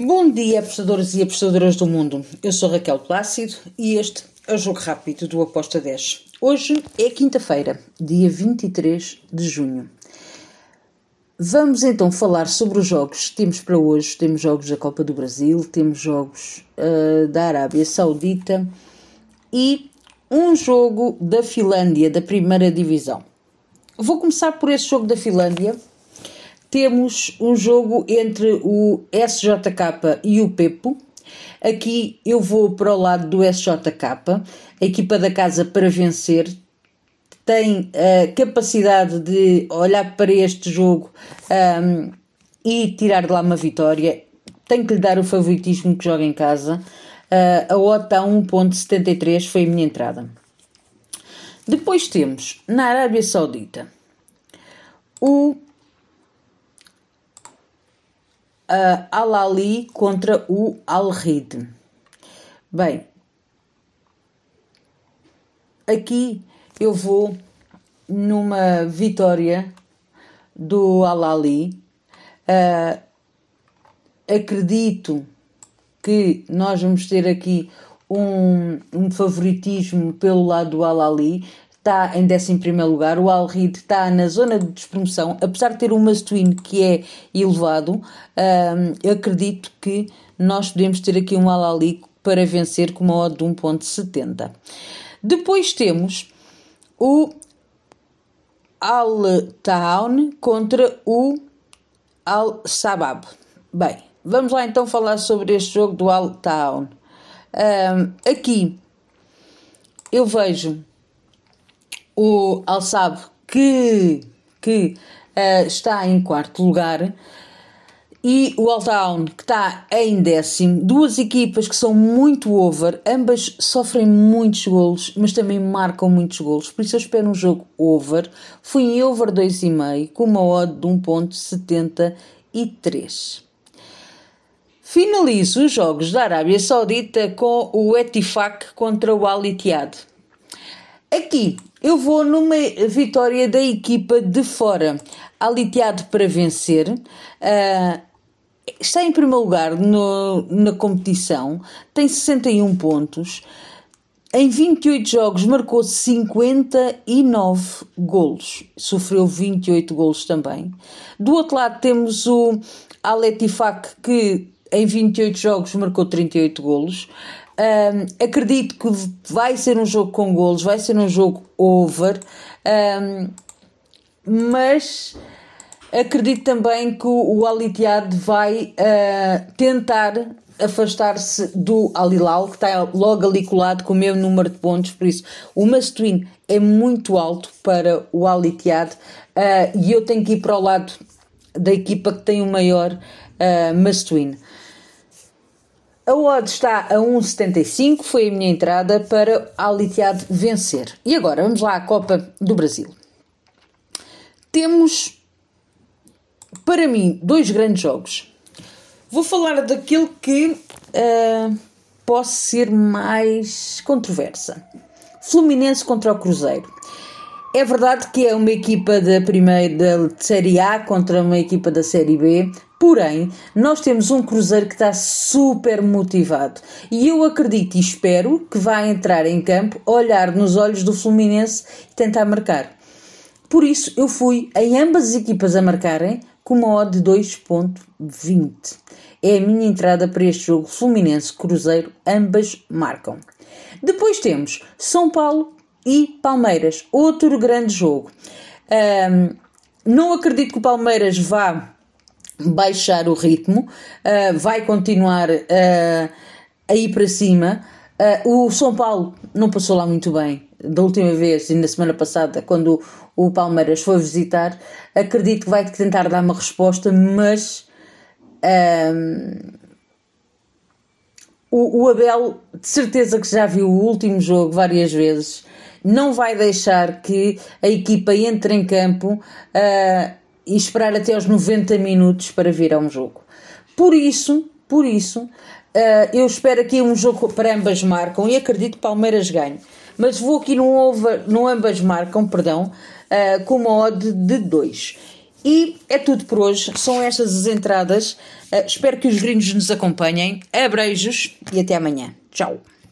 Bom dia, apostadores e apostadoras do mundo. Eu sou Raquel Plácido e este é o Jogo Rápido do Aposta 10. Hoje é quinta-feira, dia 23 de junho. Vamos então falar sobre os jogos que temos para hoje. Temos jogos da Copa do Brasil, temos jogos uh, da Arábia Saudita e um jogo da Finlândia, da primeira divisão. Vou começar por esse jogo da Finlândia temos um jogo entre o SJK e o Pepo. Aqui eu vou para o lado do SJK, a equipa da casa para vencer. Tem a capacidade de olhar para este jogo um, e tirar de lá uma vitória. Tem que lhe dar o favoritismo que joga em casa. Uh, a OTA 1.73 foi a minha entrada. Depois temos na Arábia Saudita o uh, Al-Ali contra o Al-Rid. Bem, aqui eu vou numa vitória do Al-Ali. Uh, acredito que nós vamos ter aqui um, um favoritismo pelo lado do Al-Ali está em 11 lugar, o Al Reed está na zona de despromoção, apesar de ter um must-win que é elevado, um, acredito que nós podemos ter aqui um Al Ali para vencer com uma odd de 1.70. Depois temos o Al Town contra o Al Sabab. Bem, vamos lá então falar sobre este jogo do Al Town. Um, aqui eu vejo o Al-Sab, que, que uh, está em quarto lugar, e o Altown, que está em décimo. Duas equipas que são muito over, ambas sofrem muitos golos, mas também marcam muitos golos. Por isso eu espero um jogo over. Fui em over 2,5 com uma odd de 1.73. Finalizo os jogos da Arábia Saudita com o Etifak contra o Al Ittihad. Aqui eu vou numa vitória da equipa de fora, aliteado para vencer. Uh, está em primeiro lugar no, na competição, tem 61 pontos. Em 28 jogos marcou 59 golos, sofreu 28 golos também. Do outro lado temos o Aletifak que em 28 jogos marcou 38 golos. Um, acredito que vai ser um jogo com golos, vai ser um jogo over, um, mas acredito também que o Aliteado vai uh, tentar afastar-se do Alilal, que está logo ali colado com o mesmo número de pontos, por isso o must-win é muito alto para o Aliteado uh, e eu tenho que ir para o lado da equipa que tem o maior uh, must-win. A odd está a 1,75, foi a minha entrada para a Aliteado vencer. E agora vamos lá à Copa do Brasil. Temos, para mim, dois grandes jogos. Vou falar daquilo que uh, pode ser mais controversa. Fluminense contra o Cruzeiro. É verdade que é uma equipa da primeira da Série A contra uma equipa da Série B. Porém, nós temos um Cruzeiro que está super motivado e eu acredito e espero que vai entrar em campo, olhar nos olhos do Fluminense e tentar marcar. Por isso, eu fui em ambas as equipas a marcarem com uma odd de 2.20. É a minha entrada para este jogo Fluminense-Cruzeiro, ambas marcam. Depois temos São Paulo e Palmeiras, outro grande jogo. Um, não acredito que o Palmeiras vá baixar o ritmo, uh, vai continuar uh, a ir para cima. Uh, o São Paulo não passou lá muito bem da última vez e na semana passada, quando o Palmeiras foi visitar. Acredito que vai tentar dar uma resposta, mas o, o Abel, de certeza que já viu o último jogo várias vezes, não vai deixar que a equipa entre em campo. Uh, e esperar até aos 90 minutos para vir a um jogo. Por isso, por isso, uh, eu espero aqui um jogo para ambas marcam e acredito que Palmeiras ganhe. Mas vou aqui no, over, no ambas marcam, perdão, uh, com uma odd de 2. E é tudo por hoje. São estas as entradas. Uh, espero que os gringos nos acompanhem. Abreijos e até amanhã. Tchau.